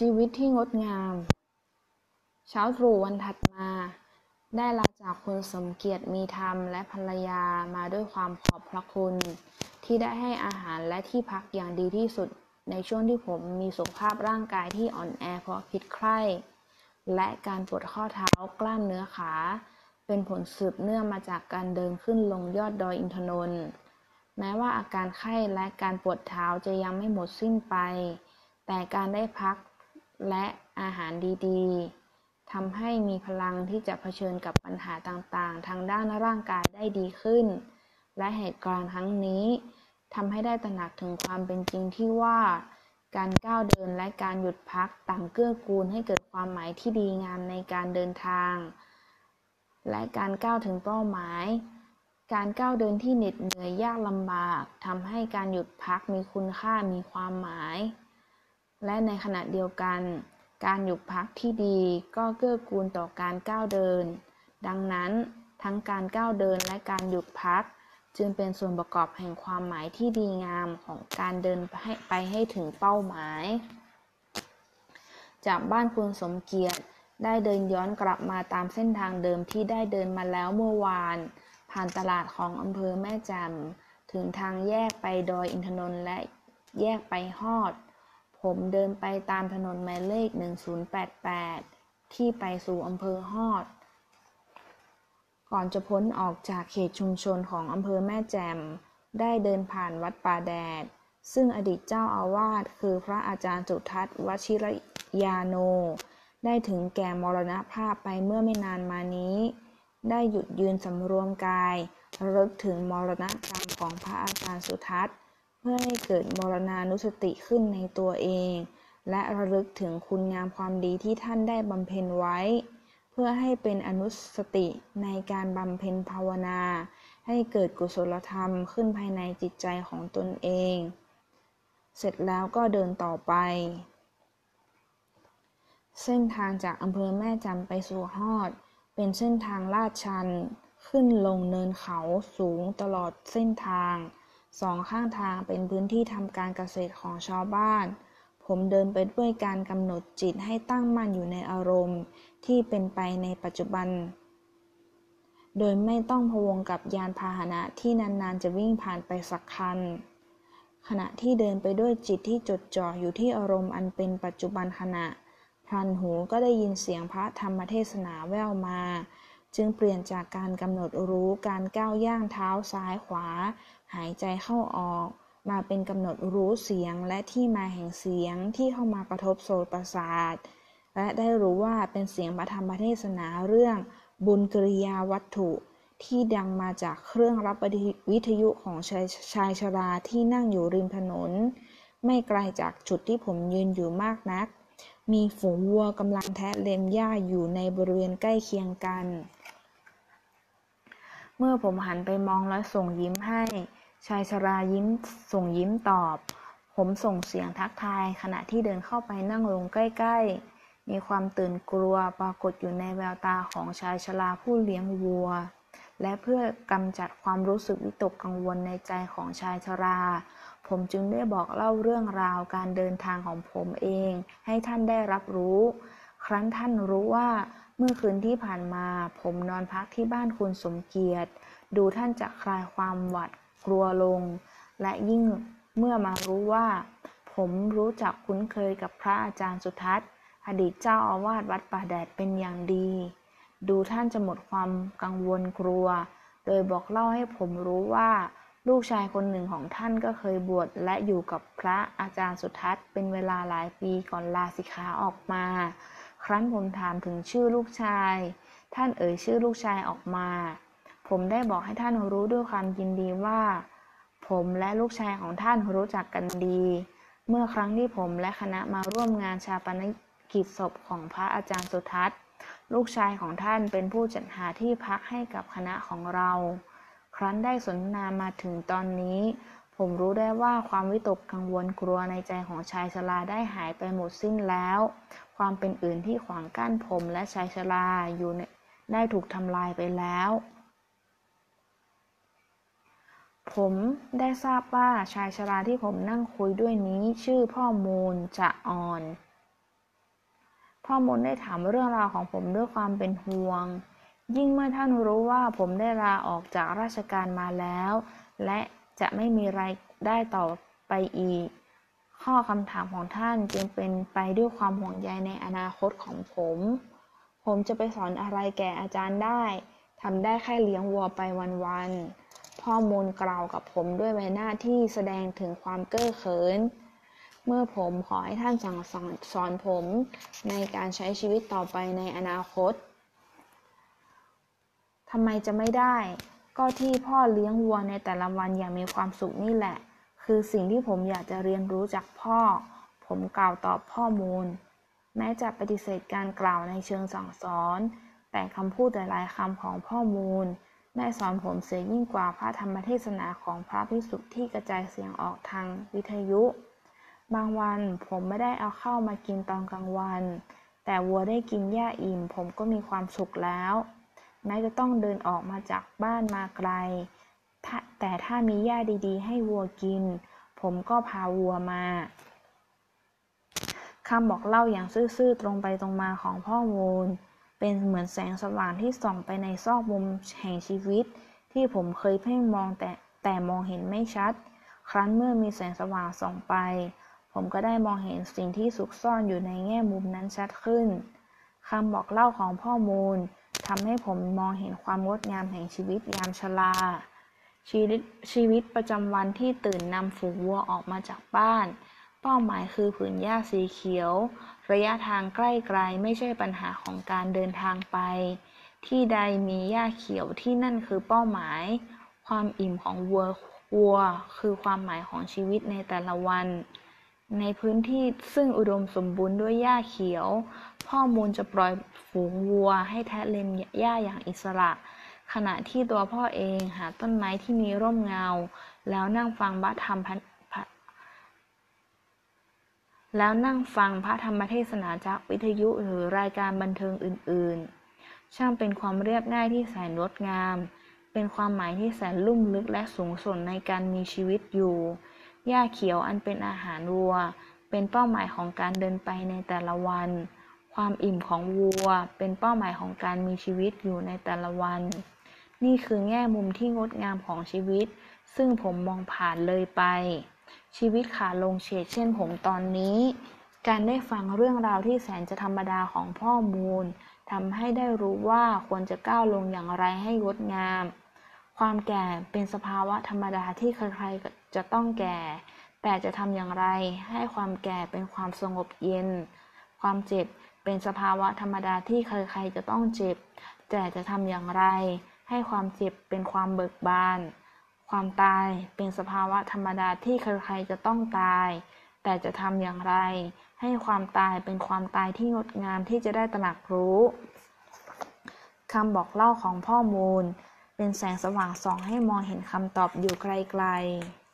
ชีวิตที่งดงาม เช้าตรู่วันถัดมา ได้ลาจากคุณสมเกียรติมีธรรมและภรรยามาด้วยความขอบพระคุณ ที่ได้ให้อาหารและที่พักอย่างดีที่สุดในช่วงที่ผมมีสุขภาพร่างกายที่อ่อนแอเพราะพิษไข้ และการปวดข้อเท้ากล้ามเนื้อขา เป็นผลสืบเนื่องมาจากการเดินขึ้นลงยอดดอยอินทนนท์แม้ว่าอาการไข้และการปวดเท้าจะยังไม่หมดสิ้นไป แต่การได้พัก และอาหารดีๆทำให้มีพลังที่จะเผชิญกับปัญหาต่างๆ ทางด้านร่างกายได้ดีขึ้น และเหตุการณ์ครั้งนี้ทำให้ได้ตระหนักถึงความเป็นจริงที่ว่า การก้าวเดินและการหยุดพักต่างเกื้อกูลให้เกิดความหมายที่ดีงามในการเดินทาง และการก้าวถึงเป้าหมายการก้าวเดินที่เหน็ดเหนื่อยยากลำบากทำให้การหยุดพักมีคุณค่ามีความหมาย และในขณะเดียวกัน การหยุดพักที่ดีก็เกื้อกูลต่อการก้าวเดิน ดังนั้นทั้งการก้าวเดินและการหยุดพัก จึงเป็นส่วนประกอบแห่งความหมายที่ดีงามของการเดินไปให้ถึงเป้าหมาย จากบ้านคุณสมเกียรติได้เดินย้อนกลับมาตามเส้นทางเดิมที่ได้เดินมาแล้วเมื่อวาน ผ่านตลาดของอำเภอแม่จำถึงทางแยกไปดอยอินทนนท์และแยกไปฮอด ผมเดินไปตามถนนหมายเลข 1088 ที่ไปสู่อำเภอฮอด ก่อนจะพ้นออกจากเขตชุมชนของอำเภอแม่แจ่ม ได้เดินผ่านวัดป่าแดด ซึ่งอดีตเจ้าอาวาสคือพระอาจารย์สุทัศน์วชิรยาโน ได้ถึงแก่มรณภาพไปเมื่อไม่นานมานี้ ได้หยุดยืนสำรวมกายระลึกถึงมรณกรรมของพระอาจารย์สุทัศน์ พื่อให้เกิดมรณานุสติขึ้นในตัวเอง และระลึกถึงคุณงามความดีที่ท่านได้บำเพ็ญไว้ เพื่อให้เป็นอนุสติในการบำเพ็ญภาวนา ให้เกิดกุศลธรรมขึ้นภายในจิตใจของตนเอง เสร็จแล้วก็เดินต่อไป เส้นทางจากอำเภอแม่จำไปสู่ฮอด เป็นเส้นทางลาดชัน ขึ้นลงเนินเขาสูงตลอดเส้นทาง สองข้างทางเป็นพื้นที่ทำการเกษตรของชาวบ้าน ผมเดินไปด้วยการกำหนดจิตให้ตั้งมั่นอยู่ในอารมณ์ ที่เป็นไปในปัจจุบัน โดยไม่ต้องพวงกับยานพาหนะที่นานๆ จะวิ่งผ่านไปสักคัน ขณะที่เดินไปด้วยจิตที่จดจ่ออยู่ที่อารมณ์อันเป็นปัจจุบันขณะ พลันหูก็ได้ยินเสียงพระธรรมเทศนาแว่วมา จึงเปลี่ยนจากการกำหนดรู้การก้าวย่างเท้าซ้ายขวา หายใจเข้าออก มาเป็นกำหนดรู้เสียงและที่มาแห่งเสียงที่เข้ามากระทบโสตประสาท และได้รู้ว่าเป็นเสียงพระธรรมเทศนาเรื่องบุญกิริยาวัตถุ ที่ดังมาจากเครื่องรับวิทยุของชายชายชราที่นั่งอยู่ริมถนน ไม่ไกลจากจุดที่ผมยืนอยู่มากนักมีฝูงวัวกำลังแทะเล็มหญ้าอยู่ในบริเวณใกล้เคียงกัน เมื่อผมหันไปมองและส่งยิ้มให้ ชายชรายิ้มส่งยิ้มตอบ ผมส่งเสียงทักทาย ขณะที่เดินเข้าไปนั่งลงใกล้ ๆ มีความตื่นกลัวปรากฏอยู่ในแววตาของชายชราผู้เลี้ยงวัว และเพื่อกำจัดความรู้สึกวิตกกังวลในใจของชายชรา ผมจึงได้บอกเล่าเรื่องราวการเดินทางของผมเอง ให้ท่านได้รับรู้ ครั้นท่านรู้ว่า เมื่อคืนที่ผ่านมา ผมนอนพักที่บ้านคุณสมเกียรติ ดูท่านจะคลายความหวัดกลัวลง และยิ่งเมื่อมารู้ว่า ผมรู้จักคุ้นเคยกับพระอาจารย์สุทัศน์ อดีตเจ้าอาวาสวัดป่าแดดเป็นอย่างดี ดูท่านจะหมดความกังวลกลัว โดยบอกเล่าให้ผมรู้ว่า ลูกชายคนหนึ่งของท่านก็เคยบวชและอยู่กับพระอาจารย์สุทัศน์เป็นเวลาหลายปีก่อนลาสิกขาออกมา ครั้นผมถามถึงชื่อลูกชาย ท่านเอ่ยชื่อลูกชายออกมา ผมได้บอกให้ท่านรู้ด้วยความยินดีว่า ผมและลูกชายของท่านรู้จักกันดี เมื่อครั้งที่ผมและคณะมาร่วมงานชาปนกิจศพของพระอาจารย์สุทัศน์ลูกชายของท่านเป็นผู้จัดหาที่พักให้กับคณะของเรา ครั้นได้สนทนามาถึงตอนนี้ ผมรู้ได้ว่าความวิตกกังวลกลัวในใจของชายชราได้หายไปหมดสิ้นแล้ว ความเป็นอื่นที่ขวางกั้นผมและชายชราอยู่ได้ถูกทำลายไปแล้ว ผมได้ทราบว่าชายชราที่ผมนั่งคุยด้วยนี้ชื่อพ่อมูลจะอ่อน พ่อมนได้ถามเรื่องราวของผมด้วยความเป็นห่วง ยิ่งเมื่อท่านรู้ว่าผมได้ลาออกจากราชการมาแล้ว และ จะไม่มีรายได้ต่อไปอีก ข้อคำถามของท่านจึงเป็นไปด้วยความห่วงใยในอนาคตของผม ผมจะไปสอนอะไรแก่อาจารย์ได้ทำได้แค่เลี้ยงวัวไปวันๆ พ่อมูลกล่าวกับผมด้วยใบหน้าที่แสดงถึงความเก้อเขิน เมื่อผมขอให้ท่านสั่งสอนสอนผมในการใช้ชีวิตต่อไปในอนาคตทำไมจะไม่ได้ ก็ที่พ่อเลี้ยงวัวในแต่ละวันอย่างมีความสุขนี่แหละ คือสิ่งที่ผมอยากจะเรียนรู้จากพ่อ ผมกล่าวตอบข้อมูล แม้จะปฏิเสธการกล่าวในเชิงสั่งสอน แต่คำพูดหลายๆคำของพ่อมูลได้สอนผมเสียยิ่งกว่าพระธรรมเทศนาของพระภิกษุที่กระจายเสียงออกทางวิทยุ บางวันผมไม่ได้เอาเข้ามากินตอนกลางวัน แต่วัวได้กินหญ้าอิ่มผมก็มีความสุขแล้ว แม้จะต้องเดินออกมาจากบ้านมาไกล แต่ถ้ามีหญ้าดีๆ ให้วัวกิน ผมก็พาวัวมาคำบอกเล่าอย่างซื่อๆตรงไปตรงมาของพ่อมูล เป็นเหมือนแสงสว่างที่ส่องไปในซอกมุมแห่งชีวิต ที่ผมเคยเพ่งมองแต่แต่มองเห็นไม่ชัด ครั้นเมื่อมีแสงสว่างส่องไป ผมก็ได้มองเห็นสิ่งที่สุกซ่อนอยู่ในแง่มุมนั้นชัดขึ้นคำบอกเล่าของพ่อมูล ทำให้ผมมองเห็นความงดงามแห่งชีวิตยามชราชีวิตชีวิตประจำวันที่ตื่นนำฝูงวัวออกมาจากบ้าน เป้าหมายคือผืนหญ้าสีเขียว ระยะทางใกล้ไกลไม่ใช่ปัญหาของการเดินทางไป ที่ใดมีหญ้าเขียวที่นั่นคือเป้าหมาย ความอิ่มของวัววัว คือความหมายของชีวิตในแต่ละวัน ในพื้นที่ซึ่งอุดมสมบูรณ์ด้วยหญ้าเขียว พ่อมูลจะปล่อยฝูงวัวให้แทะเล็มหญ้าอย่างอิสระ ขณะที่ตัวพ่อเองหาต้นไม้ที่มีร่มเงา แล้วนั่งฟังพระธรรมแล้วนั่งฟังพระธรรมเทศนาจากวิทยุหรือรายการบันเทิงอื่น ๆ ช่างเป็นความเรียบง่ายที่แสนงดงาม เป็นความหมายที่แสนลุ่มลึกและสูงส่งในการมีชีวิตอยู่ หญ้าเขียวอันเป็นอาหารวัว เป็นเป้าหมายของการเดินไปในแต่ละวัน ความอิ่มของวัว เป็นเป้าหมายของการมีชีวิตอยู่ในแต่ละวัน นี่คือแง่มุมที่งดงามของชีวิต ซึ่งผมมองผ่านเลยไป ชีวิตขาลงเฉดเช่นผมตอนนี้ การได้ฟังเรื่องราวที่แสนจะธรรมดาของพ่อมูลทำให้ได้รู้ว่าควรจะก้าวลงอย่างไรให้งดงาม ความแก่เป็นสภาวะธรรมดาที่ใครๆ จะต้องแก่ แต่จะทำอย่างไรให้ความแก่เป็นความสงบเย็น ความเจ็บเป็นสภาวะธรรมดาที่ใครๆจะต้องเจ็บ แต่จะทำอย่างไร ให้ความเจ็บเป็นความเบิกบาน ความตายเป็นสภาวะธรรมดาที่ใครๆจะต้องตาย แต่จะทำอย่างไร ให้ความตายเป็นความตายที่งดงามที่จะได้ตระหนักรู้คำบอกเล่าของพ่อมูล เป็นแสงสว่างส่องให้มองเห็นคำตอบอยู่ไกลๆ